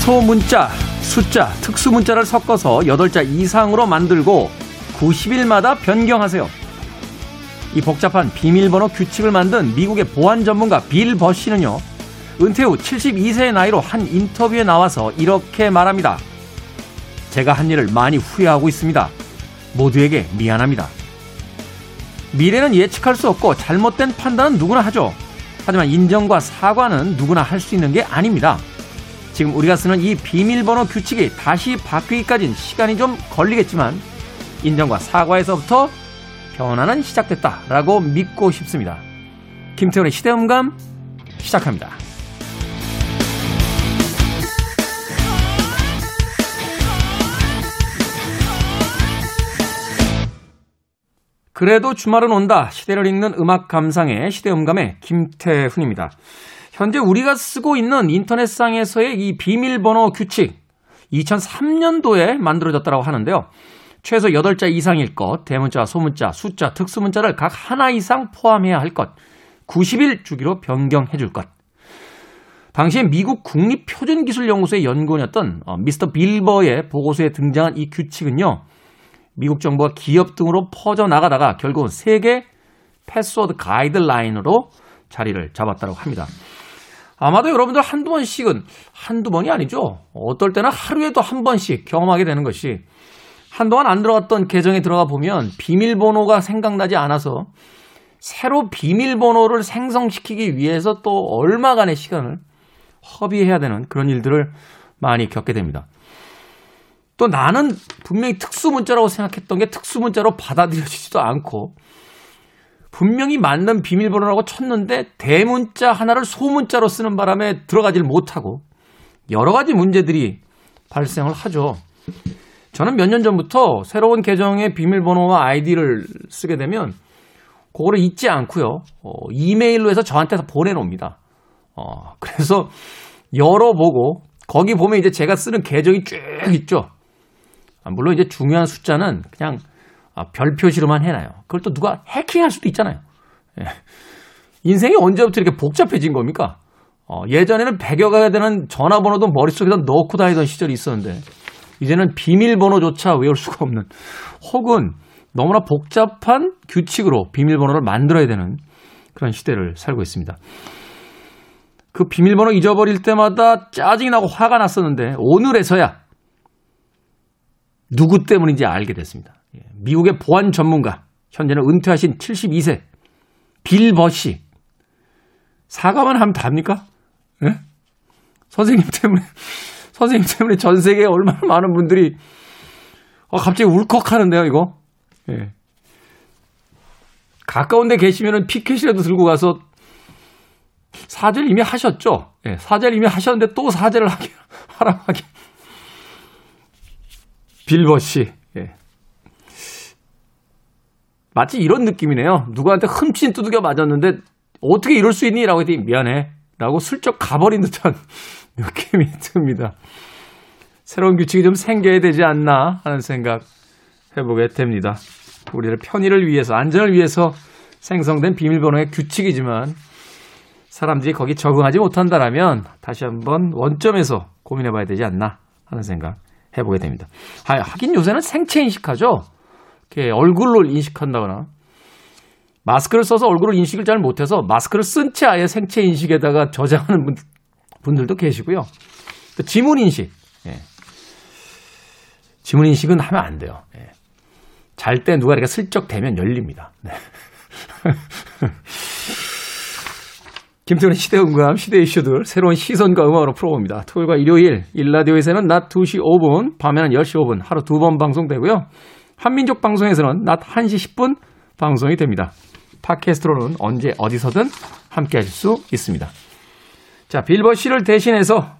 대소 문자, 숫자, 특수 문자를 섞어서 8자 이상으로 만들고 90일마다 변경하세요. 이 복잡한 비밀번호 규칙을 만든 미국의 보안 전문가 빌 버시는요. 은퇴 후 72세의 나이로 한 인터뷰에 나와서 이렇게 말합니다. 제가 한 일을 많이 후회하고 있습니다. 모두에게 미안합니다. 미래는 예측할 수 없고 잘못된 판단은 누구나 하죠. 하지만 인정과 사과는 누구나 할 수 있는 게 아닙니다. 지금 우리가 쓰는 이 비밀번호 규칙이 다시 바뀌기까지는 시간이 좀 걸리겠지만 인정과 사과에서부터 변화는 시작됐다라고 믿고 싶습니다. 김태훈의 시대음감 시작합니다. 그래도 주말은 온다. 시대를 읽는 음악 감상의 시대음감의 김태훈입니다. 현재 우리가 쓰고 있는 인터넷상에서의 이 비밀번호 규칙 2003년도에 만들어졌다고 하는데요. 최소 8자 이상일 것, 대문자, 소문자, 숫자, 특수문자를 각 하나 이상 포함해야 할 것, 90일 주기로 변경해 줄 것. 당시에 미국 국립표준기술연구소의 연구원이었던 어, 미스터 빌버의 보고서에 등장한 이 규칙은요. 미국 정부와 기업 등으로 퍼져나가다가 결국은 세계 패스워드 가이드라인으로 자리를 잡았다고 합니다. 아마도 여러분들 한두 번씩은 한두 번이 아니죠. 어떨 때는 하루에도 한 번씩 경험하게 되는 것이 한동안 안 들어갔던 계정에 들어가 보면 비밀번호가 생각나지 않아서 새로 비밀번호를 생성시키기 위해서 또 얼마간의 시간을 허비해야 되는 그런 일들을 많이 겪게 됩니다. 또 나는 분명히 특수문자라고 생각했던 게 특수문자로 받아들여지지도 않고 분명히 맞는 비밀번호라고 쳤는데 대문자 하나를 소문자로 쓰는 바람에 들어가질 못하고 여러 가지 문제들이 발생을 하죠. 저는 몇 년 전부터 새로운 계정의 비밀번호와 아이디를 쓰게 되면 그거를 잊지 않고요. 어, 이메일로 해서 저한테 보내놓습니다. 어, 그래서 열어보고 거기 보면 이제 제가 쓰는 계정이 쭉 있죠. 아, 물론 이제 중요한 숫자는 그냥 아, 별 표시로만 해놔요. 그걸 또 누가 해킹할 수도 있잖아요. 예. 인생이 언제부터 이렇게 복잡해진 겁니까? 어, 예전에는 배겨가야 되는 전화번호도 머릿속에다 넣고 다니던 시절이 있었는데 이제는 비밀번호조차 외울 수가 없는 혹은 너무나 복잡한 규칙으로 비밀번호를 만들어야 되는 그런 시대를 살고 있습니다. 그 비밀번호 잊어버릴 때마다 짜증이 나고 화가 났었는데 오늘에서야 누구 때문인지 알게 됐습니다. 예, 미국의 보안 전문가, 현재는 은퇴하신 72세 빌 버시. 사과만 하면 답니까? 예? 선생님 때문에, 선생님 때문에 전 세계에 얼마나 많은 분들이, 어, 갑자기 울컥 하는데요, 이거? 예. 가까운 데 계시면은 피켓이라도 들고 가서 사죄를 이미 하셨죠? 예, 사죄를 이미 하셨는데 또 사죄를 하게, 하라고 하게. 빌버 씨. 예. 마치 이런 느낌이네요. 누구한테 흠씬 두들겨 맞았는데 어떻게 이럴 수 있니? 라고 했더니 미안해. 라고 슬쩍 가버린 듯한 느낌이 듭니다. 새로운 규칙이 좀 생겨야 되지 않나 하는 생각 해보게 됩니다. 우리를 편의를 위해서, 안전을 위해서 생성된 비밀번호의 규칙이지만 사람들이 거기 적응하지 못한다라면 다시 한번 원점에서 고민해 봐야 되지 않나 하는 생각 해보게 됩니다. 아, 하긴 요새는 생체 인식하죠. 이렇게 얼굴로 인식한다거나 마스크를 써서 얼굴을 인식을 잘 못해서 마스크를 쓴 채 아예 생체 인식에다가 저장하는 분, 분들도 계시고요. 또 지문 인식. 예. 지문 인식은 하면 안 돼요. 예. 잘때 누가 이렇게 슬쩍 대면 열립니다. 네. 김태훈의 시대음감, 시대 이슈들, 새로운 시선과 음악으로 풀어봅니다. 토요일과 일요일, 일라디오에서는 낮 2시 5분, 밤에는 10시 5분, 하루 두 번 방송되고요. 한민족 방송에서는 낮 1시 10분 방송이 됩니다. 팟캐스트로는 언제 어디서든 함께 하실 수 있습니다. 자, 빌버 씨를 대신해서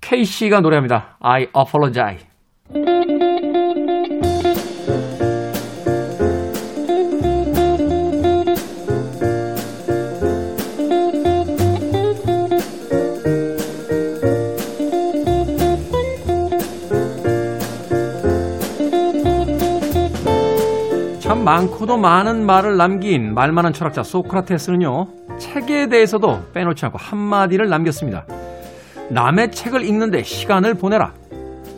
K씨가 노래합니다. I apologize. 많고도 많은 말을 남긴 말 많은 철학자 소크라테스는요 책에 대해서도 빼놓지 않고 한마디를 남겼습니다. 남의 책을 읽는데 시간을 보내라.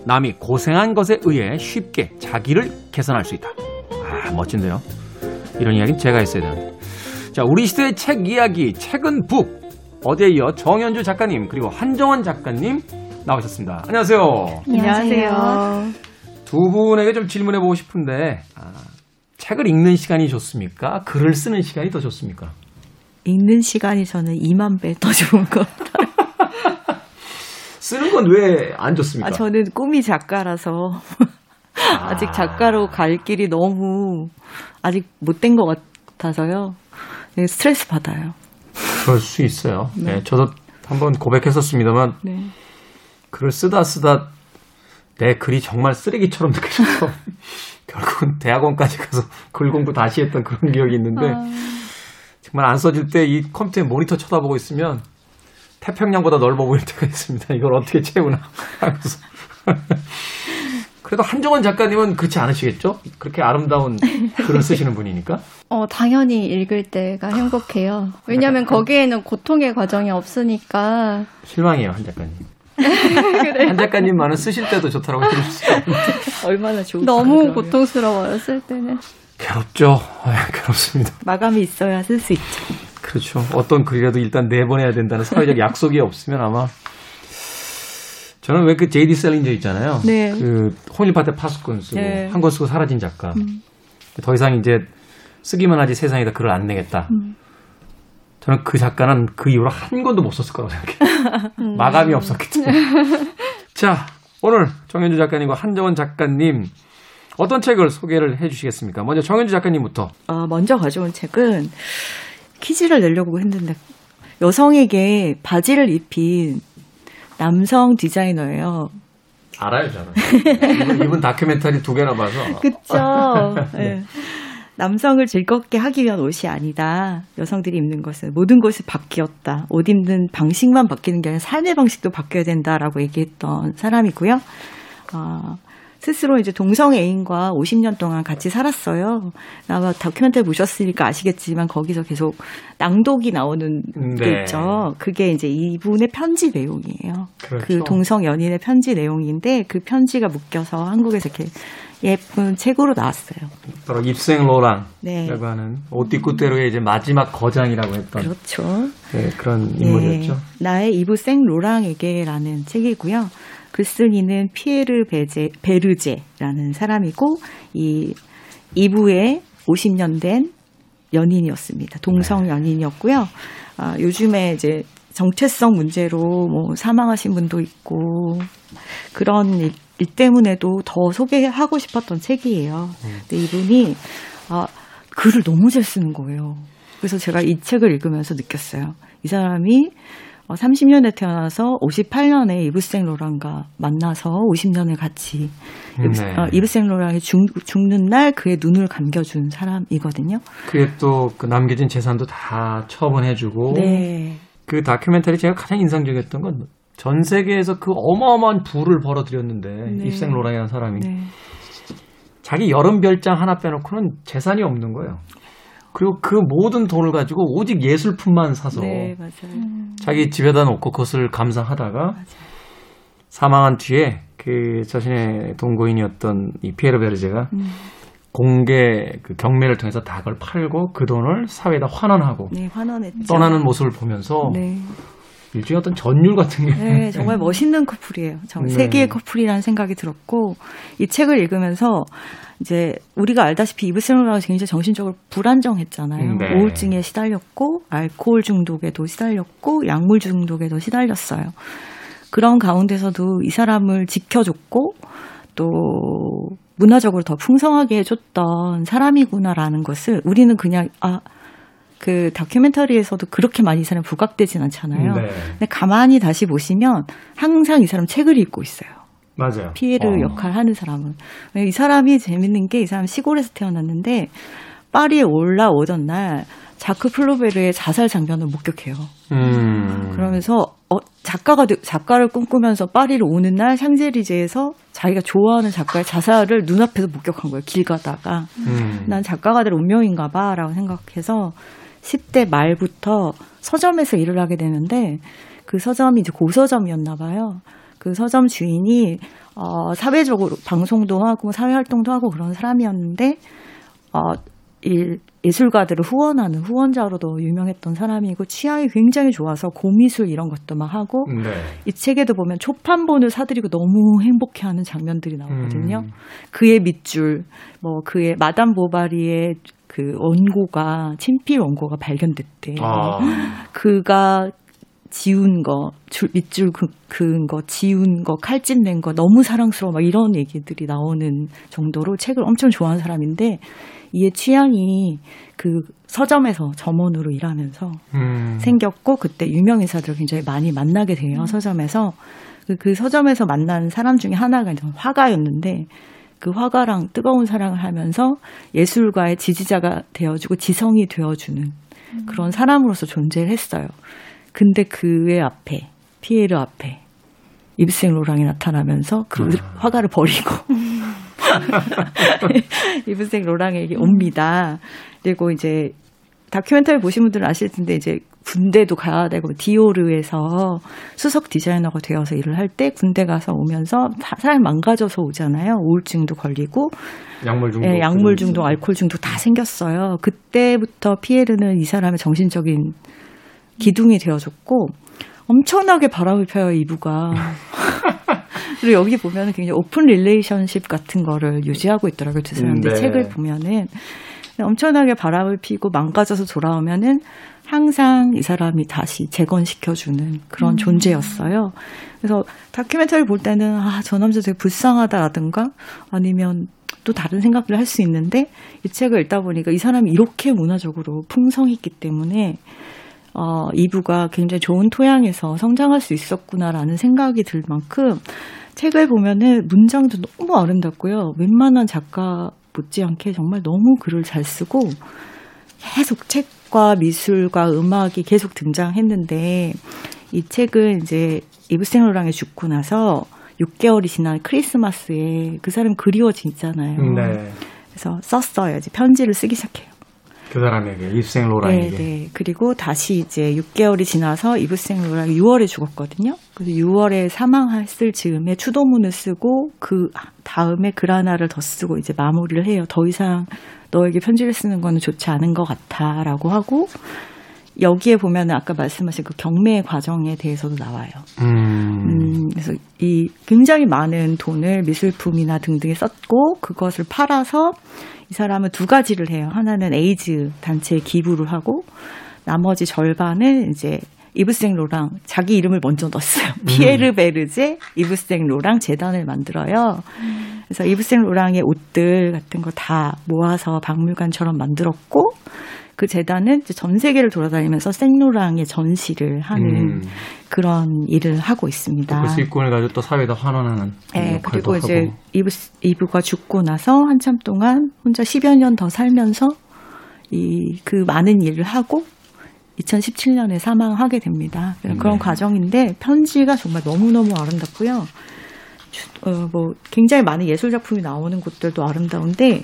남이 고생한 것에 의해 쉽게 자기를 개선할 수 있다. 아, 멋진데요. 이런 이야기는 제가 했어야 되는데. 자, 우리 시대의 책 이야기, 책은 북. 어제에 이어 정현주 작가님, 그리고 한정원 작가님 나오셨습니다. 안녕하세요. 안녕하세요. 두 분에게 좀 질문해보고 싶은데, 아, 책을 읽는 시간이 좋습니까? 글을 쓰는 시간이 더 좋습니까? 읽는 시간이 저는 2만 배 더 좋은 것 같아요. 쓰는 건 왜 안 좋습니까? 아, 저는 꿈이 작가라서 아직 작가로 갈 길이 너무 아직 못 된 것 같아서요. 네, 스트레스 받아요. 그럴 수 있어요. 네. 저도 한번 고백했었습니다만, 네. 글을 쓰다 쓰다 내 글이 정말 쓰레기처럼 느껴져서 결국은 대학원까지 가서 글 공부 다시 했던 그런 기억이 있는데 아. 정말 안 써질 때 이 컴퓨터에 모니터 쳐다보고 있으면 태평양보다 넓어 보일 때가 있습니다. 이걸 어떻게 채우나 하면서 그래도 한정원 작가님은 그렇지 않으시겠죠? 그렇게 아름다운 글을 쓰시는 분이니까 어, 당연히 읽을 때가 행복해요. 왜냐하면 거기에는 고통의 과정이 없으니까. 실망해요 한 작가님. 한 작가님 만은 쓰실 때도 좋다라고 해주셨어요. 얼마나 좋을까 너무 그러면. 고통스러워요, 쓸 때는. 괴롭죠. 아, 괴롭습니다. 마감이 있어야 쓸 수 있죠. 그렇죠. 어떤 글이라도 일단 내보내야 된다는 사회적 약속이 없으면 아마 저는 왜 그 제이디 셀린저 있잖아요. 네. 그 홍일파테 파수꾼 쓰고 네. 한권 쓰고 사라진 작가. 더 이상 이제 쓰기만 하지 세상에다 글을 안 내겠다. 저는 그 작가는 그 이후로 한 권도 못 썼을 거라고 생각해요. 마감이 없었기 때문에. 자, 오늘 정현주 작가님과 한정원 작가님 어떤 책을 소개를 해 주시겠습니까? 먼저 정현주 작가님부터. 어, 먼저 가져온 책은 퀴즈를 내려고 했는데 여성에게 바지를 입힌 남성 디자이너예요. 알아요, 저는. 이분, 이분 다큐멘터리 두 개나 봐서. 그쵸. 네. 남성을 즐겁게 하기 위한 옷이 아니다. 여성들이 입는 것은 모든 것이 바뀌었다. 옷 입는 방식만 바뀌는 게 아니라 삶의 방식도 바뀌어야 된다라고 얘기했던 사람이고요. 어, 스스로 이제 동성 애인과 50년 동안 같이 살았어요. 아마 다큐멘터리 보셨으니까 아시겠지만 거기서 계속 낭독이 나오는 게 네. 있죠. 그게 이제 이분의 편지 내용이에요. 그렇죠. 그 동성 연인의 편지 내용인데 그 편지가 묶여서 한국에서 이렇게 예쁜 책으로 나왔어요. 바로 입생 로랑이라고 네. 하는 haute couture의 이제 마지막 거장이라고 했던 그렇죠. 네, 그런 네. 인물이었죠. 나의 이브 생 로랑에게라는 책이고요. 글쓴이는 피에르 베제, 베르제라는 사람이고 이 이브의 50년 된 연인이었습니다. 동성 연인이었고요. 아, 요즘에 이제 정체성 문제로 뭐 사망하신 분도 있고 그런 일, 일 때문에도 더 소개하고 싶었던 책이에요. 근데 이분이 아, 글을 너무 잘 쓰는 거예요. 그래서 제가 이 책을 읽으면서 느꼈어요. 이 사람이 어, 30년에 태어나서 58년에 이브생 로랑과 만나서 50년을 같이 이브- 네. 어, 이브생 로랑이 죽, 죽는 날 그의 눈을 감겨준 사람이거든요. 그게 또 그 남겨진 재산도 다 처분해주고 네. 그 다큐멘터리 제가 가장 인상적이었던 건 전 세계에서 그 어마어마한 부를 벌어들였는데 네. 입생 로랑이라는 사람이 네. 자기 여름 별장 하나 빼놓고는 재산이 없는 거예요. 그리고 그 모든 돈을 가지고 오직 예술품만 사서 네, 맞아요. 자기 집에다 놓고 그것을 감상하다가 사망한 뒤에 그 자신의 동거인이었던 이 피에르 베르제가 음. 공개 그 경매를 통해서 다 그걸 팔고 그 돈을 사회에다 환원하고 네, 환원했죠. 떠나는 모습을 보면서 네. 일종의 어떤 전율 같은 게 네, 정말 멋있는 커플이에요. 정말 네. 세계의 커플이라는 생각이 들었고 이 책을 읽으면서 이제 우리가 알다시피 이브스로라가 굉장히 정신적으로 불안정했잖아요. 네. 우울증에 시달렸고 알코올 중독에도 시달렸고 약물 중독에도 시달렸어요. 그런 가운데서도 이 사람을 지켜줬고 또 문화적으로 더 풍성하게 해줬던 사람이구나라는 것을 우리는 그냥 아 그 다큐멘터리에서도 그렇게 많이 이 사람 부각되진 않잖아요. 네. 근데 가만히 다시 보시면 항상 이 사람 책을 읽고 있어요. 맞아요. 피에르 어. 역할 하는 사람은. 이 사람이 재밌는 게 이 사람 시골에서 태어났는데 파리에 올라오던 날 자크 플로베르의 자살 장면을 목격해요. 음. 그러면서 어, 작가가 되- 작가를 꿈꾸면서 파리를 오는 날 샹제리제에서 자기가 좋아하는 작가의 자살을 눈앞에서 목격한 거예요. 길 가다가. 음. 난 작가가 될 운명인가 봐라고 생각해서 10대 말부터 서점에서 일을 하게 되는데 그 서점이 이제 고서점이었나 봐요. 그 서점 주인이 어, 사회적으로 방송도 하고 사회 활동도 하고 그런 사람이었는데 어, 이 예술가들을 후원하는 후원자로도 유명했던 사람이고 취향이 굉장히 좋아서 고미술 이런 것도 막 하고 네. 이 책에도 보면 초판본을 사들이고 너무 행복해하는 장면들이 나오거든요. 음. 그의 밑줄, 뭐 그의 마담 보바리의 그 원고가 친필 원고가 발견됐대. 아. 그가 지운 거, 줄, 밑줄 그, 그은 거, 지운 거, 칼집 낸 거 너무 사랑스러워 막 이런 얘기들이 나오는 정도로 책을 엄청 좋아하는 사람인데 이의 취향이 그 서점에서 점원으로 일하면서 음. 생겼고 그때 유명 인사들을 굉장히 많이 만나게 돼요 서점에서 그, 그 서점에서 만난 사람 중에 하나가 화가였는데 그 화가랑 뜨거운 사랑을 하면서 예술가의 지지자가 되어주고 지성이 되어주는 그런 사람으로서 존재를 했어요. 근데 그의 앞에 피에르 앞에 이브생 로랑이 나타나면서 그 화가를 버리고 이브생 로랑에게 옵니다. 그리고 이제 다큐멘터리 보신 분들은 아실 텐데 이제 군대도 가야 되고 디오르에서 수석 디자이너가 되어서 일을 할 때 군대 가서 오면서 다- 사람이 망가져서 오잖아요. 우울증도 걸리고 약물 중독. 예, 약물 중독, 알코올 중독 다 생겼어요. 그때부터 피에르는 이 사람의 정신적인 기둥이 되어줬고 엄청나게 바람을 펴요 이브가. 그리고 여기 보면 은 굉장히 open relationship 같은 거를 유지하고 있더라고요 두 사람. 근데 네. 책을 보면은 엄청나게 바람을 피고 망가져서 돌아오면은 항상 이 사람이 다시 재건시켜주는 그런 존재였어요. 그래서 다큐멘터리 볼 때는 아, 저 남자 되게 불쌍하다라든가 아니면 또 다른 생각을 할 수 있는데 이 책을 읽다 보니까 이 사람이 이렇게 문화적으로 풍성했기 때문에 어, 이부가 굉장히 좋은 토양에서 성장할 수 있었구나라는 생각이 들 만큼 책을 보면은 문장도 너무 아름답고요. 웬만한 작가 못지않게 정말 너무 글을 잘 쓰고 계속 책과 미술과 음악이 계속 등장했는데 이 책은 이제 이브 생로랑이 죽고 나서 6개월이 지난 크리스마스에 그 사람 그리워지잖아요. 네. 그래서 썼어요. 이제 편지를 쓰기 시작해요. 그 사람에게 이브생 네, 로랑에게. 네. 그리고 다시 이제 6개월이 지나서 이브생 로랑이 6월에 죽었거든요. 그래서 6월에 사망했을 즈음에 추도문을 쓰고 그 다음에 글 하나를 더 쓰고 이제 마무리를 해요. 더 이상 너에게 편지를 쓰는 거는 좋지 않은 것 같아라고 하고 여기에 보면 아까 말씀하신 그 경매 과정에 대해서도 나와요. 음. 음, 그래서 이 굉장히 많은 돈을 미술품이나 등등에 썼고 그것을 팔아서 이 사람은 두 가지를 해요. 하나는 에이즈 단체에 기부를 하고 나머지 절반은 이제 이브생 로랑 자기 이름을 먼저 넣었어요. 피에르 베르제 이브생 로랑 재단을 만들어요. 그래서 이브생 로랑의 옷들 같은 거 다 모아서 박물관처럼 만들었고 그 재단은 이제 전 세계를 돌아다니면서 생로랑의 전시를 하는 음. 그런 일을 하고 있습니다. 그 수익권을 가지고 또 사회에다 환원하는 네, 그리고 이제 하고. 이브, 이브가 죽고 나서 한참 동안 혼자 10여 년 더 살면서 이 그 많은 일을 하고 2017년에 사망하게 됩니다. 그런 네. 과정인데 편지가 정말 너무너무 아름답고요. 주- 어, 뭐 굉장히 많은 예술 작품이 나오는 곳들도 아름다운데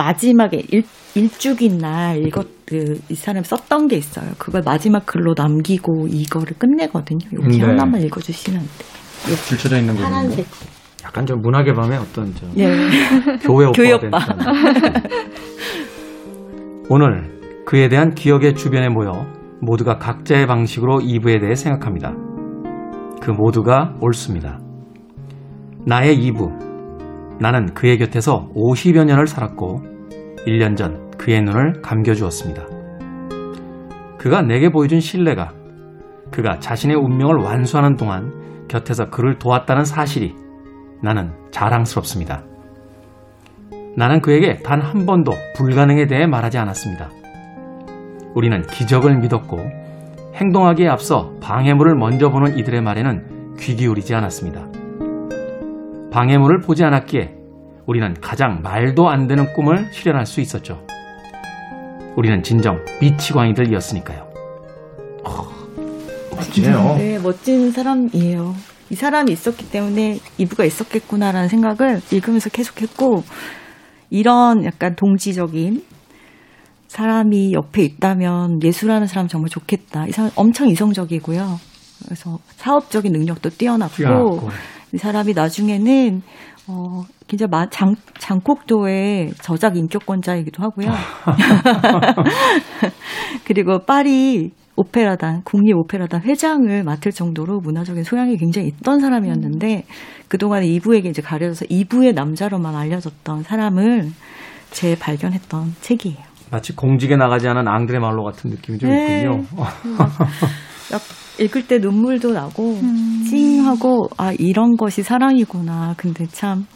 마지막에 일, 일주기 날 이것 그, 이 사람이 썼던 게 있어요. 그걸 마지막 글로 남기고 이거를 끝내거든요. 여기 네. 하나만 읽어주시면 안 돼요. 줄쳐져 있는 거 파란색. 약간 좀 문학의 밤에 어떤 저 예. 교회 오빠가 교회 된 오빠. 오늘 그에 대한 기억의 주변에 모여 모두가 각자의 방식으로 이브에 대해 생각합니다. 그 모두가 옳습니다. 나의 이브. 나는 그의 곁에서 50여 년을 살았고 1년 전 그의 눈을 감겨주었습니다. 그가 내게 보여준 신뢰가 그가 자신의 운명을 완수하는 동안 곁에서 그를 도왔다는 사실이 나는 자랑스럽습니다. 나는 그에게 단 한 번도 불가능에 대해 말하지 않았습니다. 우리는 기적을 믿었고 행동하기에 앞서 방해물을 먼저 보는 이들의 말에는 귀 기울이지 않았습니다. 방해물을 보지 않았기에 우리는 가장 말도 안 되는 꿈을 실현할 수 있었죠. 우리는 진정 미치광이들이었으니까요. 어, 멋지네요. 네, 멋진 사람이에요. 이 사람이 있었기 때문에 이부가 있었겠구나라는 생각을 읽으면서 계속했고 이런 약간 동지적인 사람이 옆에 있다면 예술하는 사람 정말 좋겠다. 이 사람 엄청 이성적이고요. 그래서 사업적인 능력도 뛰어났고, 뛰어났고. 이 사람이 나중에는 어 굉장히 마- 장, 장콕도의 저작 인격권자이기도 하고요. 그리고 파리 오페라단, 국립 오페라단 회장을 맡을 정도로 문화적인 소양이 굉장히 있던 사람이었는데 그동안 이부에게 이제 가려져서 이부의 남자로만 알려졌던 사람을 재발견했던 책이에요. 마치 공직에 나가지 않은 앙드레 말로 같은 느낌이 좀 네. 있군요. 약 읽을 때 눈물도 나고 음. 찡하고 아 이런 것이 사랑이구나. 근데 참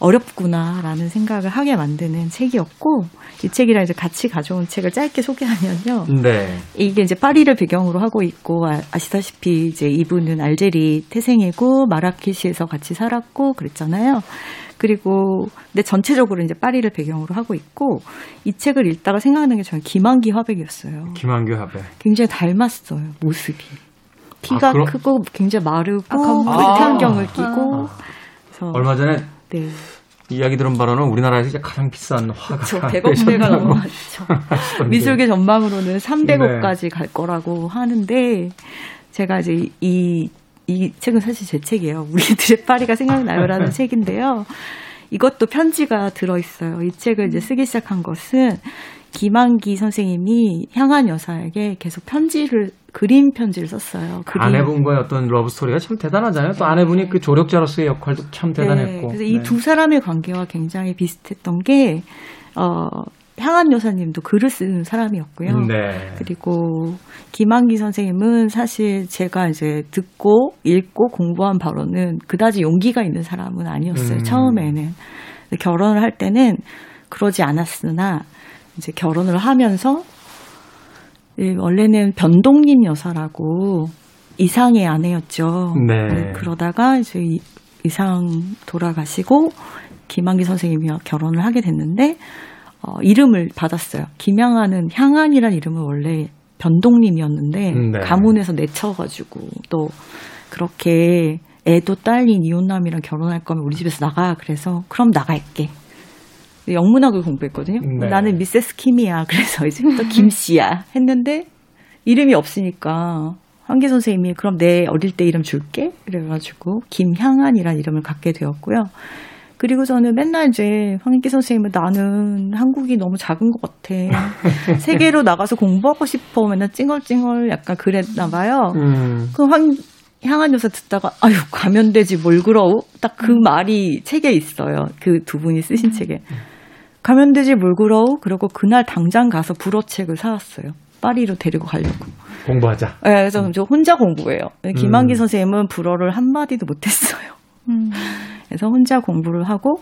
어렵구나라는 생각을 하게 만드는 책이었고 이 책이랑 이제 같이 가져온 책을 짧게 소개하면요. 네. 이게 이제 파리를 배경으로 하고 있고 아, 아시다시피 이제 이분은 알제리 태생이고 마라케시에서 같이 살았고 그랬잖아요. 그리고 근데 전체적으로 이제 파리를 배경으로 하고 있고 이 책을 읽다가 생각나는 게 저는 김한기 화백이었어요. 김한규 합에. 굉장히 닮았어요 모습이. 키가 아, 크고 굉장히 마르고 아, 건물. 물태안경을 아. 끼고 그래서 얼마 전에 네. 이야기 들은 바로는 우리나라에서 이제 가장 비싼 화가 저 100억대가 넘어갔죠. 미술계 전망으로는 300억까지 갈 거라고 하는데 제가 이제 이, 이 책은 사실 제 책이에요. 우리들의 파리가 생각나요라는 책인데요. 이것도 편지가 들어있어요. 이 책을 이제 쓰기 시작한 것은 김환기 선생님이 향안 여사에게 계속 편지를 그림 편지를 썼어요. 그림. 아내분과의 어떤 러브 스토리가 참 대단하잖아요. 또 아내분이 그 조력자로서의 역할도 참 대단했고. 네, 그래서 이 네. 두 사람의 관계와 굉장히 비슷했던 게 어, 향안 여사님도 글을 쓰는 사람이었고요. 네. 그리고 김환기 선생님은 사실 제가 이제 듣고 읽고 공부한 바로는 그다지 용기가 있는 사람은 아니었어요. 음. 처음에는 결혼을 할 때는 그러지 않았으나 이제 결혼을 하면서 이 원래는 변동님 여사라고 이상의 아내였죠. 네. 그러다가 이제 이- 이상 돌아가시고 김한기 선생님이와 결혼을 하게 됐는데 어, 이름을 받았어요. 김양아는 향안이란 이름은 원래 변동님이었는데 음, 네. 가문에서 내쳐가지고 또 그렇게 애도 딸린 이혼남이랑 결혼할 거면 우리 집에서 나가 그래서 그럼 나갈게. 영문학을 공부했거든요. 네. 나는 미세스 킴이야. 그래서 이제부터 김씨야 했는데 이름이 없으니까 한기 선생님이 그럼 내 어릴 때 이름 줄게 그래가지고 김향안이라는 이름을 갖게 되었고요. 그리고 저는 맨날 이제 황인기 선생님은 나는 한국이 너무 작은 것 같아. 세계로 나가서 공부하고 싶어. 맨날 찡얼찡얼 약간 그랬나 봐요. 음. 그 황, 향한 여사 듣다가, 아유, 가면 되지, 뭘 그러우? 딱 그 말이 책에 있어요. 그 두 분이 쓰신 책에. 가면 되지, 뭘 그러우? 그리고 그날 당장 가서 불어책을 사왔어요. 파리로 데리고 가려고. 공부하자. 네, 그래서 저 혼자 공부해요. 김한기 음. 선생님은 불어를 한마디도 못했어요. 음. 그래서 혼자 공부를 하고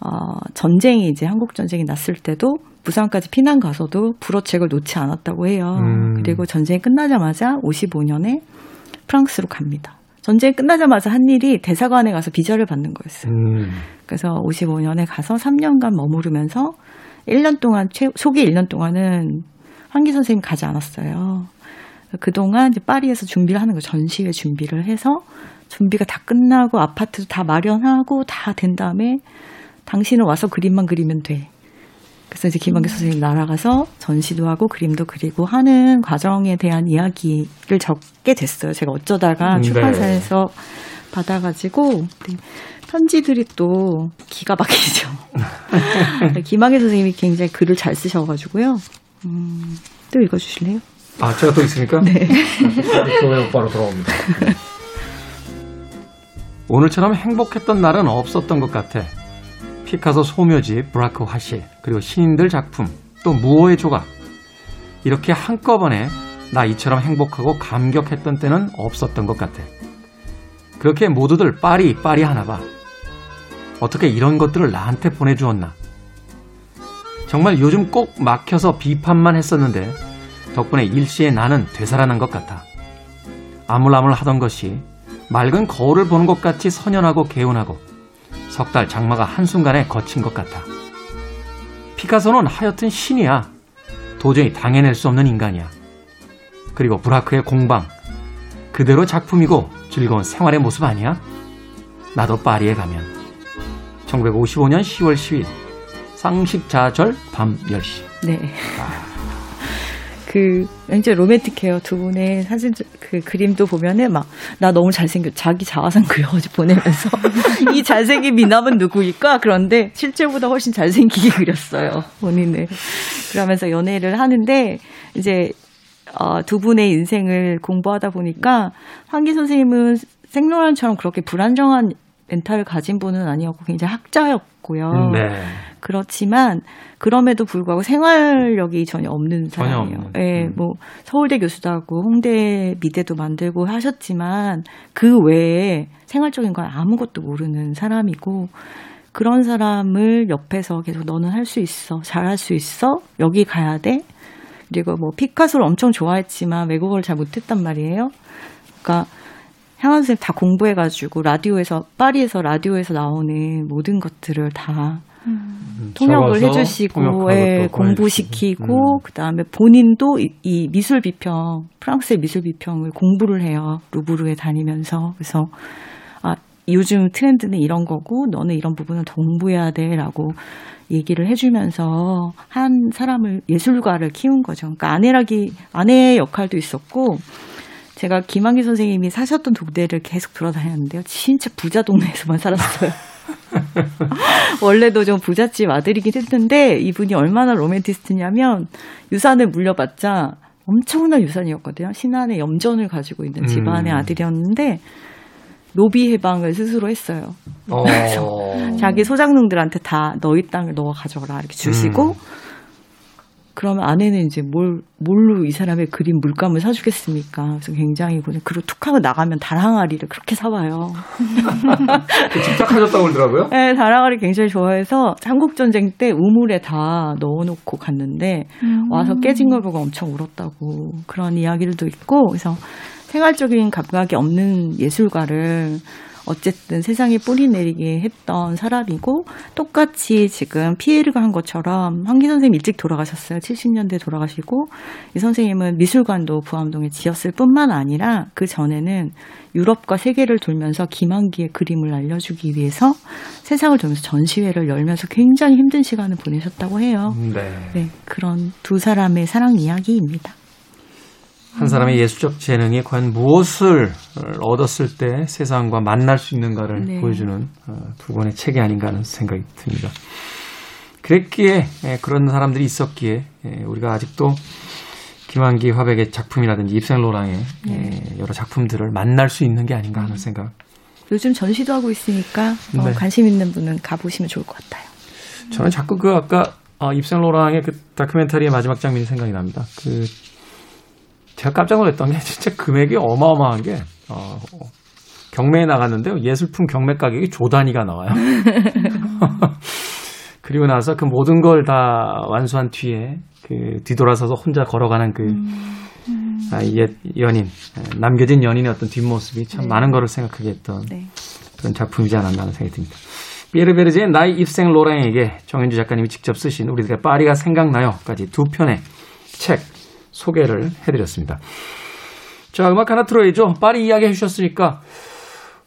어, 전쟁이 이제 한국 전쟁이 났을 때도 부산까지 피난 가서도 불어책을 놓지 않았다고 해요. 음. 그리고 전쟁이 끝나자마자 55년에 프랑스로 갑니다. 전쟁이 끝나자마자 한 일이 대사관에 가서 비자를 받는 거였어요. 음. 그래서 55년에 가서 3년간 머무르면서 1년 동안 최, 초기 1년 동안은 한기 선생님 가지 않았어요. 그동안 이제 파리에서 준비를 하는 거예요. 전시회 준비를 해서 준비가 다 끝나고 아파트도 다 마련하고 다 된 다음에 당신은 와서 그림만 그리면 돼. 그래서 이제 김한기 선생님 날아가서 전시도 하고 그림도 그리고 하는 과정에 대한 이야기를 적게 됐어요. 제가 어쩌다가 음, 네. 출판사에서 받아가지고 네, 편지들이 또 기가 막히죠. 김학의 선생님이 굉장히 글을 잘 쓰셔가지고요. 음, 또 읽어주실래요? 아, 제가 또 있습니까? 네. 교회 오빠로 돌아옵니다. 오늘처럼 행복했던 날은 없었던 것 같아. 피카소 소묘집, 브라크 화실, 그리고 신인들 작품, 또 무호의 조각. 이렇게 한꺼번에 나 이처럼 행복하고 감격했던 때는 없었던 것 같아. 그렇게 모두들 빠리 빠리 하나 봐. 어떻게 이런 것들을 나한테 보내주었나. 정말 요즘 꼭 막혀서 비판만 했었는데 덕분에 일시에 나는 되살아난 것 같아. 아물아물 하던 것이 맑은 거울을 보는 것 같이 선연하고 개운하고 석 달 장마가 한순간에 거친 것 같아. 피카소는 하여튼 신이야. 도저히 당해낼 수 없는 인간이야. 그리고 브라크의 공방. 그대로 작품이고 즐거운 생활의 모습 아니야? 나도 파리에 가면. 1955년 10월 10일. 상식자절 밤 10시. 네. 그 굉장히 로맨틱해요. 두 분의 사진 그 그림도 보면은 막 나 너무 잘생겨 자기 자화상 그려가지고 보내면서 이 잘생긴 미남은 누구일까? 그런데 실제보다 훨씬 잘생기게 그렸어요. 본인을 그러면서 연애를 하는데 이제 어, 두 분의 인생을 공부하다 보니까 황기 선생님은 생로란처럼 그렇게 불안정한 멘탈을 가진 분은 아니었고 굉장히 학자였고요. 네. 그렇지만 그럼에도 불구하고 생활력이 전혀 없는 전혀 사람이에요. 없는. 예, 음. 뭐 서울대 교수도 하고 홍대 미대도 만들고 하셨지만 그 외에 생활적인 건 아무것도 모르는 사람이고 그런 사람을 옆에서 계속 너는 할 수 있어, 잘할 수 있어, 여기 가야 돼. 그리고 뭐 피카소를 엄청 좋아했지만 외국어를 잘 못했단 말이에요. 그러니까 향한 선생님 다 공부해가지고 라디오에서 파리에서 라디오에서 나오는 모든 것들을 다 통역을 해주시고 예, 또 공부시키고. 음. 그다음에 본인도 이, 이 미술 비평 프랑스의 미술 비평을 공부를 해요 루브르에 다니면서 그래서 아 요즘 트렌드는 이런 거고 너는 이런 부분을 더 공부해야 돼라고 얘기를 해주면서 한 사람을 예술가를 키운 거죠. 그러니까 아내라기 아내의 역할도 있었고 제가 김한기 선생님이 사셨던 동네를 계속 돌아다녔는데요. 진짜 부자 동네에서만 살았어요. 원래도 좀 부잣집 아들이긴 했는데 이분이 얼마나 로맨티스트냐면 유산을 물려받자 엄청난 유산이었거든요. 신안의 염전을 가지고 있는 집안의 음. 아들이었는데 노비 해방을 스스로 했어요. 어. 자기 소장농들한테 다 너희 땅을 너가 가져가라 이렇게 주시고 음. 그러면 아내는 이제 뭘 뭘로 이 사람의 그림 물감을 사주겠습니까? 그래서 굉장히 그냥 그리고 툭 하고 나가면 다랑아리를 그렇게 사와요. 그 집착하셨다고 그러더라고요. 네, 다랑아리 굉장히 좋아해서 한국 전쟁 때 우물에 다 넣어놓고 갔는데 와서 깨진 걸 보고 엄청 울었다고 그런 이야기들도 있고 그래서 생활적인 감각이 없는 예술가를 어쨌든 세상에 뿌리 내리게 했던 사람이고 똑같이 지금 피해를 한 것처럼 한기 선생님 일찍 돌아가셨어요. 70년대 돌아가시고 이 선생님은 미술관도 부암동에 지었을 뿐만 아니라 그 전에는 유럽과 세계를 돌면서 김한기의 그림을 알려주기 위해서 세상을 돌면서 전시회를 열면서 굉장히 힘든 시간을 보내셨다고 해요. 네. 네, 그런 두 사람의 사랑 이야기입니다. 한 사람의 예술적 재능이 과연 무엇을 얻었을 때 세상과 만날 수 있는가를 네. 보여주는 어, 두 권의 책이 아닌가 하는 생각이 듭니다. 그랬기에 예, 그런 사람들이 있었기에 예, 우리가 아직도 김한기 화백의 작품이라든지 입생로랑의 네. 예, 여러 작품들을 만날 수 있는 게 아닌가 음. 하는 생각. 요즘 전시도 하고 있으니까 어, 네. 관심 있는 분은 가보시면 좋을 것 같아요. 저는 자꾸 그 아까 어, 입생로랑의 그 다큐멘터리의 마지막 장면이 생각이 납니다. 그 제가 깜짝 놀랐던 게 진짜 금액이 어마어마한 게 어, 경매에 나갔는데요. 예술품 경매 가격이 조 단위가 나와요. 그리고 나서 그 모든 걸 다 완수한 뒤에 그 뒤돌아서서 혼자 걸어가는 그 아, 옛 연인, 에, 남겨진 연인의 어떤 뒷모습이 참 네. 많은 거를 생각하게 했던 네. 그런 작품이지 않았나 하는 생각이 듭니다. 피에르베르제의 나이 입생 로랑에게 정현주 작가님이 직접 쓰신 우리들의 파리가 생각나요까지 두 편의 책 소개를 해드렸습니다. 자, 음악 하나 틀어야죠. 파리 이야기 해주셨으니까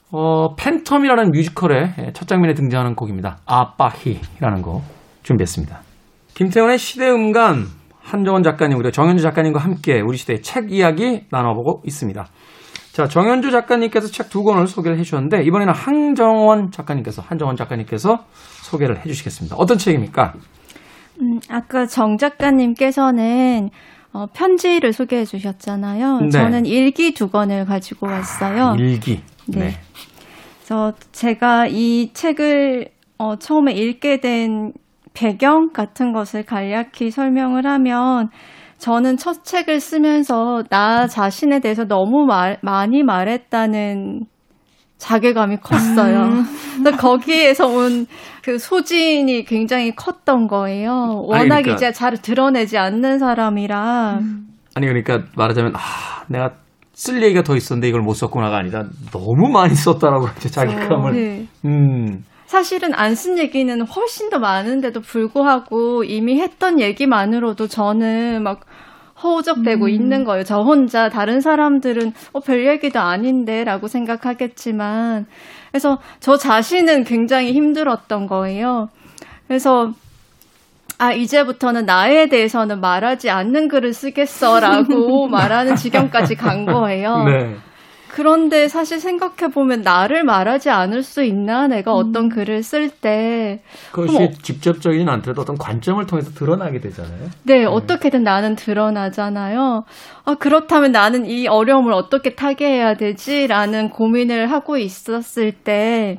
어, 팬텀이라는 뮤지컬의 첫 장면에 등장하는 곡입니다. À Paris라는 곡 준비했습니다. 김태훈의 시대음감 한정원 작가님, 그리고 정현주 작가님과 함께 우리 시대의 책 이야기 나눠보고 있습니다. 자, 정현주 작가님께서 책 두 권을 소개를 해주셨는데 이번에는 한정원 작가님께서 한정원 작가님께서 소개를 해주시겠습니다. 어떤 책입니까? 음, 아까 정 작가님께서는 어, 편지를 소개해 주셨잖아요. 네. 저는 일기 두 권을 가지고 왔어요. 일기. 네. 그래서 제가 이 책을 어, 처음에 읽게 된 배경 같은 것을 간략히 설명을 하면 저는 첫 책을 쓰면서 나 자신에 대해서 너무 말, 많이 말했다는 자괴감이 컸어요. 그래서 거기에서 온 그 소진이 굉장히 컸던 거예요. 워낙 그러니까- 이제 잘 드러내지 않는 사람이라. 아니 그러니까 말하자면 아 내가 쓸 얘기가 더 있었는데 이걸 못 썼구나가 아니라 너무 많이 썼다라고 이제 자기감을 네. 음 사실은 안 쓴 얘기는 훨씬 더 많은데도 불구하고 이미 했던 얘기만으로도 저는 막 허우적대고 있는 거예요. 저 혼자 다른 사람들은 어, 별 얘기도 아닌데라고 생각하겠지만 그래서 저 자신은 굉장히 힘들었던 거예요. 그래서 아, 이제부터는 나에 대해서는 말하지 않는 글을 쓰겠어라고 말하는 지경까지 간 거예요. 네. 그런데 사실 생각해보면 나를 말하지 않을 수 있나? 내가 어떤 음. 글을 쓸 때. 그것이 어머. 직접적이진 않더라도 어떤 관점을 통해서 드러나게 되잖아요. 네, 어떻게든 나는 드러나잖아요. 아, 그렇다면 나는 이 어려움을 어떻게 타개해야 되지? 라는 고민을 하고 있었을 때,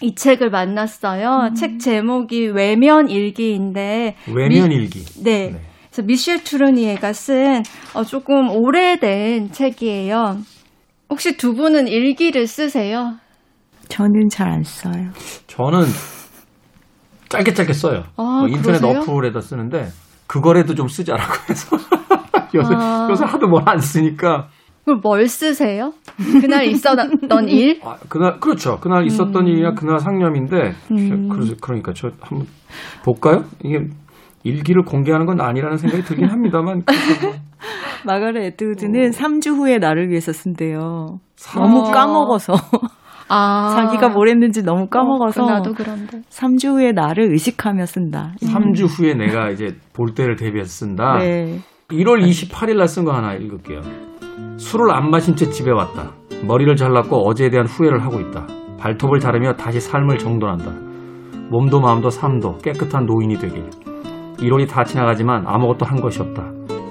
이 책을 만났어요. 책 제목이 외면 일기인데. 외면 미- 일기. 네. 네. 그래서 미셸 투르니에가 쓴 어, 조금 오래된 책이에요. 혹시 두 분은 일기를 쓰세요? 저는 잘 안 써요. 저는 짧게 짧게 써요. 아, 어, 인터넷 그러세요? 어플에다 쓰는데 그거라도 좀 쓰자라고 해서 요새 아. 요새 하도 뭘 안 쓰니까 그럼 뭘 쓰세요? 그날 있었던 일? 아, 그날 그렇죠. 그날 있었던 일이나 그날 상념인데 음. 그래서 그러니까 저 한번 볼까요? 이게 일기를 공개하는 건 아니라는 생각이 들긴 합니다만 그래서 뭐 마가렛 에드우드는 3주 후에 나를 위해서 쓴대요. 삼- 너무 어. 까먹어서 아. 자기가 뭘 했는지 너무 까먹어서 어, 나도 그런데. 3주 후에 나를 의식하며 쓴다. 3주 후에 내가 이제 볼 때를 대비해서 쓴다. 네. 1월 28일 날 쓴 거 하나 읽을게요. 술을 안 마신 채 집에 왔다. 머리를 잘랐고 어제에 대한 후회를 하고 있다. 발톱을 자르며 다시 삶을 정돈한다. 몸도 마음도 삶도 깨끗한 노인이 되길. 1월이 다 지나가지만 아무것도 한 것이 없다.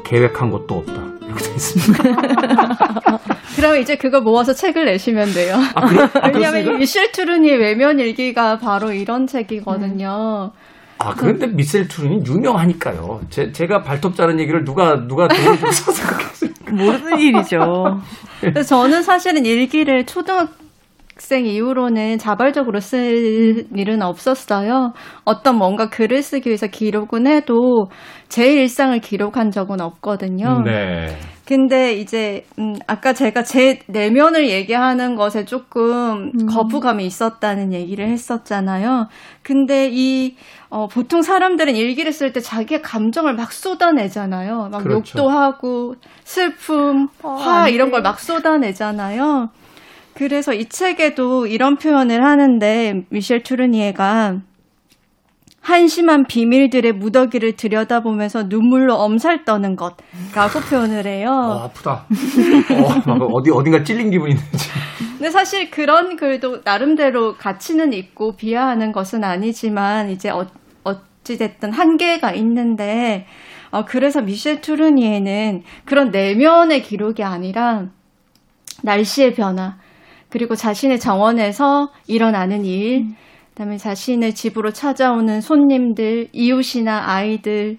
계획한 것도 없다. 이렇게 돼 있습니다. 그럼 이제 그거 모아서 책을 내시면 돼요. 아, 그래? 아, 왜냐하면? 미셸 투르니의 외면 일기가 바로 이런 책이거든요. 아, 그런데 미셀 투른이 유명하니까요. 제, 제가 발톱 자른 얘기를 누가, 누가 돈을 주고 사서 그렇게 했어요. 모르는 일이죠. 그래서 저는 사실은 일기를 초등학 생 이후로는 자발적으로 쓸 일은 없었어요. 어떤 뭔가 글을 쓰기 위해서 기록은 해도 제 일상을 기록한 적은 없거든요. 네. 근데 이제 음 아까 제가 제 내면을 얘기하는 것에 조금 거부감이 있었다는 얘기를 했었잖아요. 근데 이 어, 보통 사람들은 일기를 쓸 때 자기의 감정을 막 쏟아내잖아요. 막 그렇죠. 욕도 하고 슬픔, 어, 화안 이런 돼. 걸막 쏟아내잖아요. 그래서 이 책에도 이런 표현을 하는데 미셸 투르니에가 한심한 비밀들의 무더기를 들여다보면서 눈물로 엄살 떠는 것라고 표현을 해요. 어, 아프다. 어, 막 어디, 어딘가 찔린 기분이 드지. 근데 사실 그런 글도 나름대로 가치는 있고 비하하는 것은 아니지만 이제 어, 어찌됐든 한계가 있는데 어, 그래서 미셸 투르니에는 그런 내면의 기록이 아니라 날씨의 변화 그리고 자신의 정원에서 일어나는 일 그다음에 자신의 집으로 찾아오는 손님들 이웃이나 아이들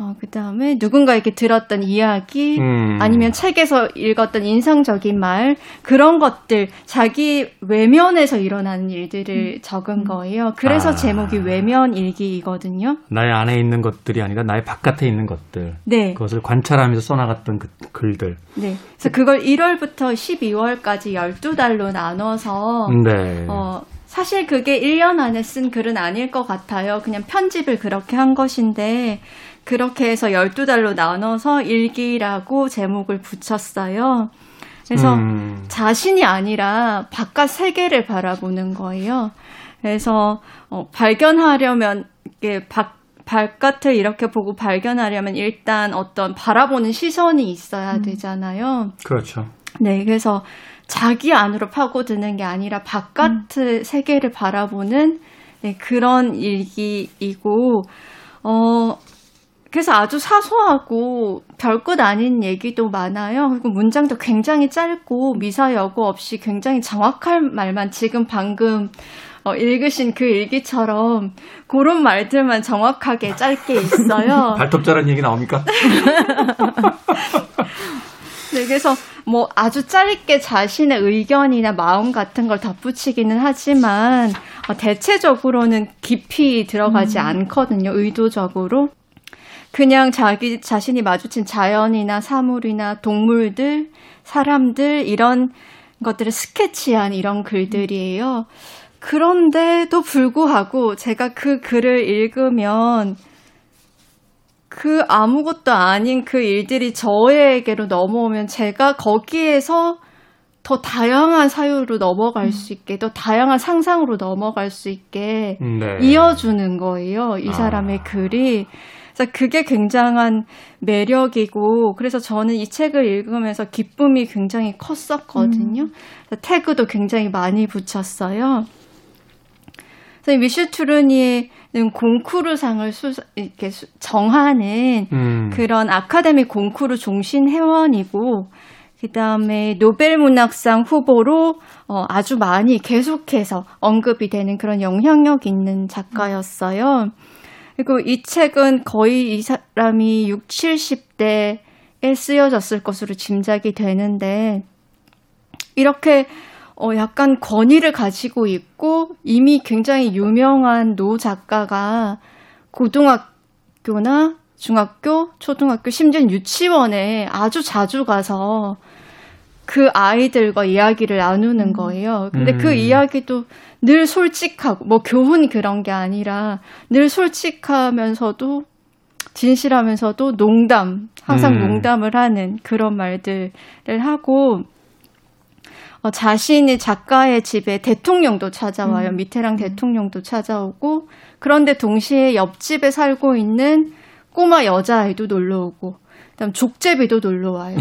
어, 그 다음에 누군가에게 들었던 이야기 음. 아니면 책에서 읽었던 인상적인 말 그런 것들 자기 외면에서 일어나는 일들을 적은 거예요. 그래서 아. 제목이 외면 일기이거든요. 나의 안에 있는 것들이 아니라 나의 바깥에 있는 것들. 네, 그것을 관찰하면서 써나갔던 그 글들. 네. 그래서 그걸 1월부터 12월까지 12달로 나눠서 네. 어, 사실 그게 1년 안에 쓴 글은 아닐 것 같아요. 그냥 편집을 그렇게 한 것인데, 그렇게 해서 12달로 나눠서 일기라고 제목을 붙였어요. 그래서 음. 자신이 아니라 바깥 세계를 바라보는 거예요. 그래서 어, 발견하려면 이게 바, 바깥을 이렇게 보고 발견하려면 일단 어떤 바라보는 시선이 있어야 되잖아요. 그렇죠. 네, 그래서 자기 안으로 파고드는 게 아니라 바깥의 세계를 바라보는 네, 그런 일기이고, 어, 그래서 아주 사소하고 별것 아닌 얘기도 많아요. 그리고 문장도 굉장히 짧고 미사여구 없이 굉장히 정확한 말만 지금 방금 어, 읽으신 그 일기처럼 그런 말들만 정확하게 짧게 있어요. 발톱 자란 얘기 나옵니까? 네, 그래서 뭐 아주 짧게 자신의 의견이나 마음 같은 걸 덧붙이기는 하지만 어, 대체적으로는 깊이 들어가지 않거든요. 의도적으로. 그냥 자기 자신이 마주친 자연이나 사물이나 동물들, 사람들 이런 것들을 스케치한 이런 글들이에요. 그런데도 불구하고 제가 그 글을 읽으면 그 아무것도 아닌 그 일들이 저에게로 넘어오면 제가 거기에서 더 다양한 사유로 넘어갈 수 있게, 더 다양한 상상으로 넘어갈 수 있게 네. 이어주는 거예요. 이 아. 사람의 글이. 그래서 그게 굉장한 매력이고, 그래서 저는 이 책을 읽으면서 기쁨이 굉장히 컸었거든요. 그래서 태그도 굉장히 많이 붙였어요. 그래서 미슈 투르니에는 공쿠르상을 수, 이렇게 수- 정하는 음. 그런 아카데미 공쿠르 종신 회원이고 그다음에 노벨 문학상 후보로 어, 아주 많이 계속해서 언급이 되는 그런 영향력 있는 작가였어요. 그리고 이 책은 거의 이 사람이 6, 70대에 쓰여졌을 것으로 짐작이 되는데 이렇게 어, 약간 권위를 가지고 있고 이미 굉장히 유명한 노 작가가 고등학교나 중학교, 초등학교, 심지어 유치원에 아주 자주 가서 그 아이들과 이야기를 나누는 거예요. 근데 그 음. 이야기도 늘 솔직하고, 뭐 교훈 그런 게 아니라 늘 솔직하면서도 진실하면서도 농담, 항상 음. 농담을 하는 그런 말들을 하고, 어, 자신이 작가의 집에 대통령도 찾아와요. 미테랑 대통령도 찾아오고, 그런데 동시에 옆집에 살고 있는 꼬마 여자아이도 놀러 오고, 그다음 족제비도 놀러 와요.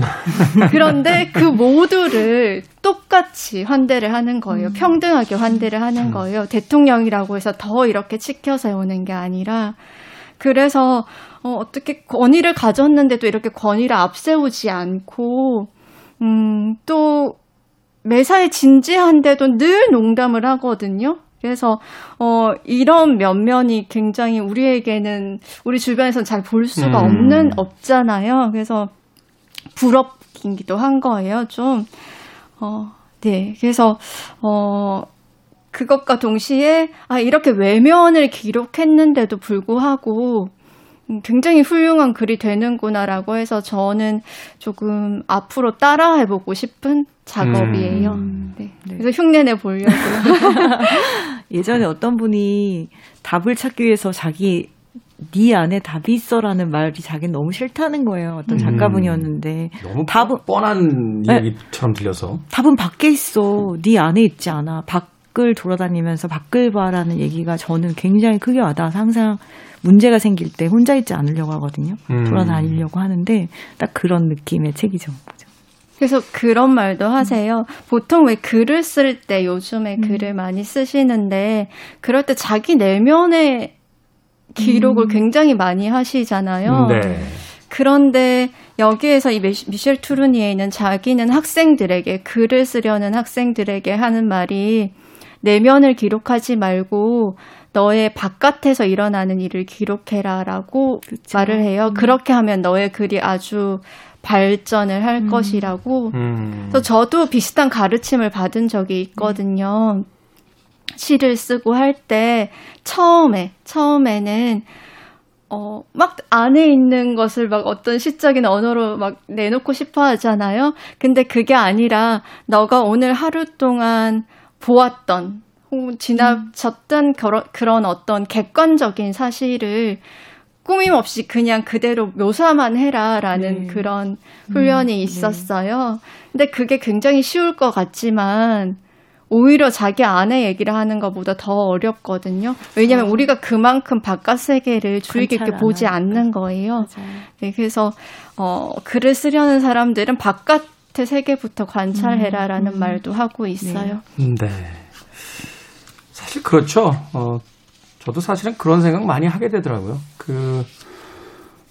그런데 그 모두를 똑같이 환대를 하는 거예요. 평등하게 환대를 하는 거예요. 대통령이라고 해서 더 이렇게 치켜 세우는 게 아니라 그래서 어, 어떻게 권위를 가졌는데도 이렇게 권위를 앞세우지 않고 음, 또 매사에 진지한데도 늘 농담을 하거든요. 그래서 어 이런 면면이 굉장히 우리에게는 우리 주변에서는 잘볼 수가 음. 없는 없잖아요. 그래서 부럽기도 한 거예요, 좀. 어, 네. 그래서 어 그것과 동시에 아 이렇게 외면을 기록했는데도 불구하고 음, 굉장히 훌륭한 글이 되는구나라고 해서 저는 조금 앞으로 따라해보고 싶은 작업이에요. 음. 네. 네. 그래서 흉내내 보려고요. 예전에 어떤 분이 답을 찾기 위해서 자기 네 안에 답이 있어라는 말이 자기는 너무 싫다는 거예요. 어떤 작가분이었는데 너무 답은- 뻔한 네. 이야기처럼 들려서. 답은 밖에 있어. 네 안에 있지 않아. 밖을 돌아다니면서 밖을 봐라는 얘기가 저는 굉장히 크게 와닿아서 항상 문제가 생길 때 혼자 있지 않으려고 하거든요. 음. 돌아다니려고 하는데 딱 그런 느낌의 책이죠. 그래서 그런 말도 하세요. 보통 왜 글을 쓸 때 요즘에 음. 글을 많이 쓰시는데 그럴 때 자기 내면의 기록을 음. 굉장히 많이 하시잖아요. 네. 그런데 여기에서 이 미셸 투르니에는 자기는 학생들에게 글을 쓰려는 학생들에게 하는 말이 내면을 기록하지 말고 너의 바깥에서 일어나는 일을 기록해라라고 그쵸. 말을 해요. 그렇게 하면 너의 글이 아주 발전을 할 것이라고. 음. 그래서 저도 비슷한 가르침을 받은 적이 있거든요. 시를 쓰고 할 때 처음에 처음에는 어, 막 안에 있는 것을 막 어떤 시적인 언어로 막 내놓고 싶어 하잖아요. 근데 그게 아니라 너가 오늘 하루 동안 보았던 혹은 지나쳤던 그런, 그런 어떤 객관적인 사실을 꾸밈 없이 그냥 그대로 묘사만 해라라는 네. 그런 훈련이 네. 있었어요. 근데 그게 굉장히 쉬울 것 같지만 오히려 자기 안의 얘기를 하는 것보다 더 어렵거든요. 왜냐하면 우리가 그만큼 바깥 세계를 주의 깊게 보지. 않는 거예요. 네, 그래서 어, 글을 쓰려는 사람들은 바깥의 세계부터 관찰해라라는 음. 말도 하고 있어요. 네. 사실 그렇죠. 어, 저도 사실은 그런 생각 많이 하게 되더라고요. 그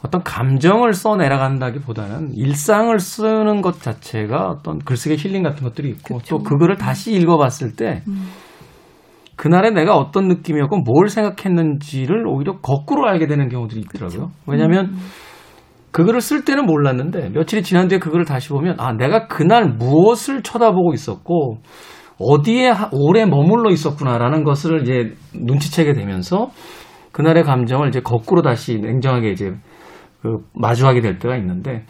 어떤 감정을 써내려간다기보다는 일상을 쓰는 것 자체가 어떤 글쓰기 힐링 같은 것들이 있고 그쵸. 또 그거를 다시 읽어봤을 때 음. 그날에 내가 어떤 느낌이었고 뭘 생각했는지를 오히려 거꾸로 알게 되는 경우들이 있더라고요. 왜냐하면 음. 그 글을 쓸 때는 몰랐는데 며칠이 지난 뒤에 그글을 다시 보면 아 내가 그날 무엇을 쳐다보고 있었고 어디에 하- 오래 머물러 있었구나라는 것을 이제 눈치채게 되면서 그날의 감정을 이제 거꾸로 다시 냉정하게 이제 그 마주하게 될 때가 있는데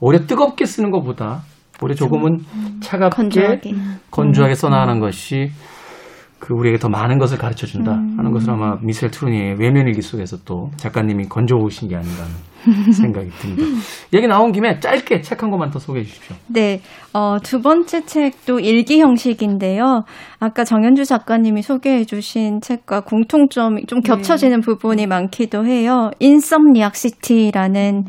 오히려 뜨겁게 쓰는 것보다 오히려 조금은 차갑게 건조하게. 건조하게 써나가는 것이 그 우리에게 더 많은 것을 가르쳐 준다 음. 하는 것을 아마 미셀 트루니의 외면일기 속에서 또 작가님이 건져 오신 게 아닌가 하는 생각이 듭니다. 얘기 나온 김에 짧게 책 한 권만 더 소개해 주십시오. 네, 어, 두 번째 책도 일기 형식인데요. 아까 정현주 작가님이 소개해 주신 책과 공통점이 좀 겹쳐지는 부분이 많기도 해요. 인썸니악 시티라는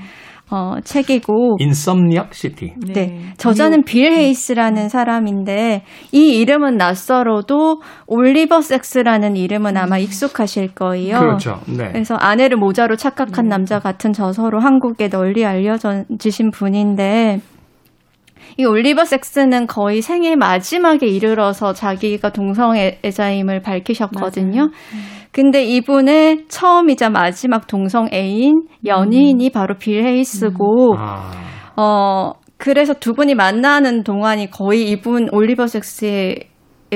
어, 책이고 Insomniac City. 네. 저자는 빌 헤이스라는 사람인데 이 이름은 낯설어도 올리버 섹스라는 이름은 아마 익숙하실 거예요. 그렇죠. 네. 그래서 아내를 모자로 착각한 남자 같은 저서로 한국에 널리 알려지신 분인데 이 올리버 섹스는 거의 생애 마지막에 이르러서 자기가 동성애자임을 밝히셨거든요. 근데 이분의 처음이자 마지막 동성 애인 연인이 바로 빌 헤이스고 아, 어, 그래서 두 분이 만나는 동안이 거의 이분 올리버 섹스의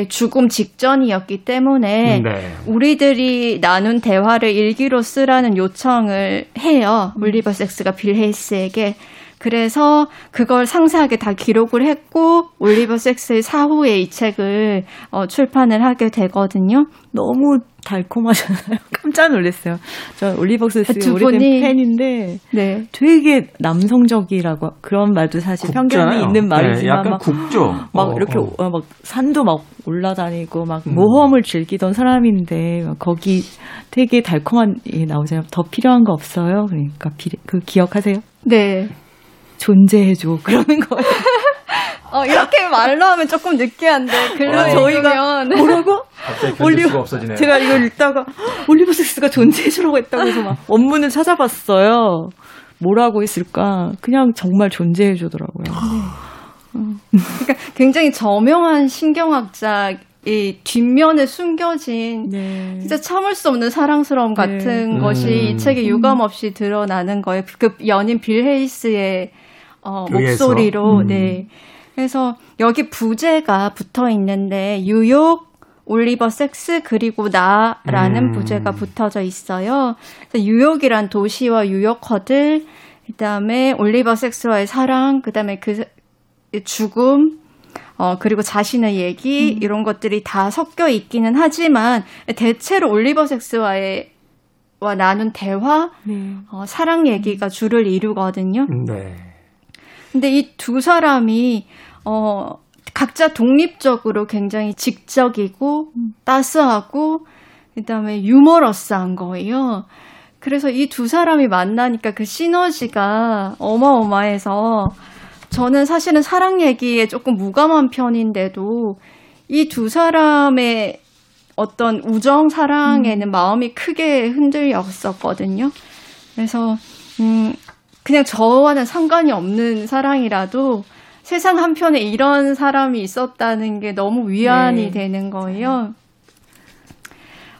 죽음 직전이었기 때문에 네. 우리들이 나눈 대화를 일기로 쓰라는 요청을 해요. 올리버 섹스가 빌 헤이스에게. 그래서 그걸 상세하게 다 기록을 했고 올리버 섹스의 사후에 이 책을 어, 출판을 하게 되거든요. 너무 달콤하잖아요. 깜짝 놀랐어요. 저 올리버스의 두 오래된 분이- 팬인데 네. 되게 남성적이라고 그런 말도 사실 편견이 굽잖아요. 있는 말이지만 네, 약간 막, 굽죠. 막 어, 이렇게 어. 어, 막 산도 막 올라다니고 막 음. 모험을 즐기던 사람인데 막 거기 되게 달콤한 게 나오잖아요. 더 필요한 거 없어요. 그러니까 비, 그 기억하세요? 네. 존재해줘 그러는 거예요. 어, 이렇게 말로 하면 조금 느끼한데 글로 어. 저희가 뭐라고? 수가 없어지네요. 제가 이걸 읽다가 올리버 섹스가 존재해주라고 했다고 해서 막 원문을 찾아봤어요. 뭐라고 했을까? 그냥 정말 존재해주더라고요. 그러니까 굉장히 저명한 신경학자의 뒷면에 숨겨진 네. 진짜 참을 수 없는 사랑스러움 같은 네. 것이 음. 이 책에 유감 없이 드러나는 거예요. 그 연인 빌 헤이스의 어? 목소리로. 음. 네. 그래서 여기 부제가 붙어 있는데 뉴욕 올리버 섹스 그리고 나라는 음. 부제가 붙어져 있어요. 그래서 뉴욕이란 도시와 뉴요커들 그다음에 올리버 섹스와의 사랑, 그다음에 그 죽음, 어, 그리고 자신의 얘기, 이런 것들이 다 섞여 있기는 하지만, 대체로 올리버 섹스와의, 와 나눈 대화, 네. 어, 사랑 얘기가 주를 이루거든요. 네. 근데 이 두 사람이, 어, 각자 독립적으로 굉장히 직접이고, 따스하고, 그 다음에 유머러스한 거예요. 그래서 이 두 사람이 만나니까 그 시너지가 어마어마해서, 저는 사실은 사랑 얘기에 조금 무감한 편인데도 이 두 사람의 어떤 우정 사랑에는 마음이 크게 흔들렸었거든요. 그래서 음 그냥 저와는 상관이 없는 사랑이라도 세상 한편에 이런 사람이 있었다는 게 너무 위안이 네. 되는 거예요.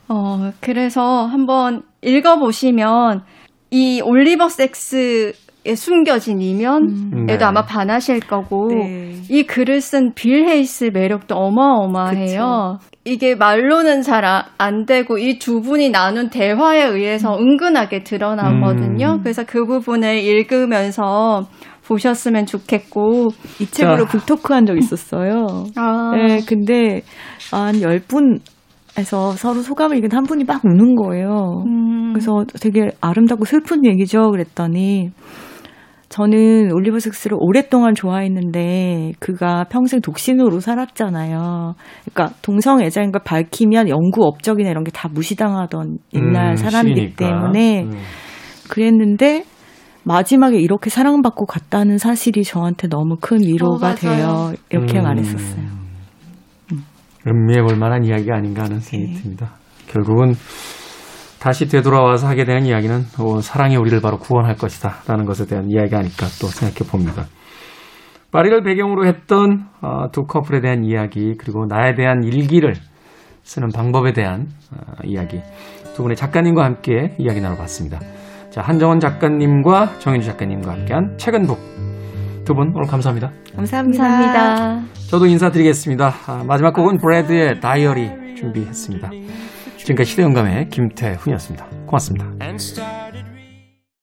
어, 그래서 한번 읽어보시면 이 올리버 섹스에 숨겨진 이면에도 네. 아마 반하실 거고 네. 이 글을 쓴 빌 헤이스 매력도 어마어마해요. 이게 말로는 잘 안 되고 이 두 분이 나눈 대화에 의해서 은근하게 드러나거든요. 음. 그래서 그 부분을 읽으면서 보셨으면 좋겠고. 이 책으로 자. 북토크 한 적 있었어요. 아, 네, 근데 한 10분 에서 서로 소감을 읽은 한 분이 막 우는 거예요. 음, 그래서 되게 아름답고 슬픈 얘기죠. 그랬더니 저는 올리버 섹스를 오랫동안 좋아했는데 그가 평생 독신으로 살았잖아요. 그러니까 동성애자인 걸 밝히면 영구 업적이나 이런 게 다 무시당하던 옛날 음, 사람이기 시니까. 때문에 음. 그랬는데 마지막에 이렇게 사랑받고 갔다는 사실이 저한테 너무 큰 위로가 어. 돼요. 이렇게 음. 말했었어요. 음미해 볼 만한 이야기가 아닌가 하는 생각이 네. 듭니다. 결국은 다시 되돌아와서 하게 되는 이야기는 어, 사랑이 우리를 바로 구원할 것이다 라는 것에 대한 이야기가 아닐까 또 생각해 봅니다. 파리를 배경으로 했던 어, 두 커플에 대한 이야기 그리고 나에 대한 일기를 쓰는 방법에 대한 어, 이야기 두 분의 작가님과 함께 이야기 나눠봤습니다. 자 한정원 작가님과 정현주 작가님과 함께한 책은 북두분 오늘 감사합니다. 감사합니다. 감사합니다. 저도 인사드리겠습니다. 아, 마지막 곡은 브래드의 다이어리 준비했습니다. 지금까지 시대영감의 김태훈이었습니다. 고맙습니다.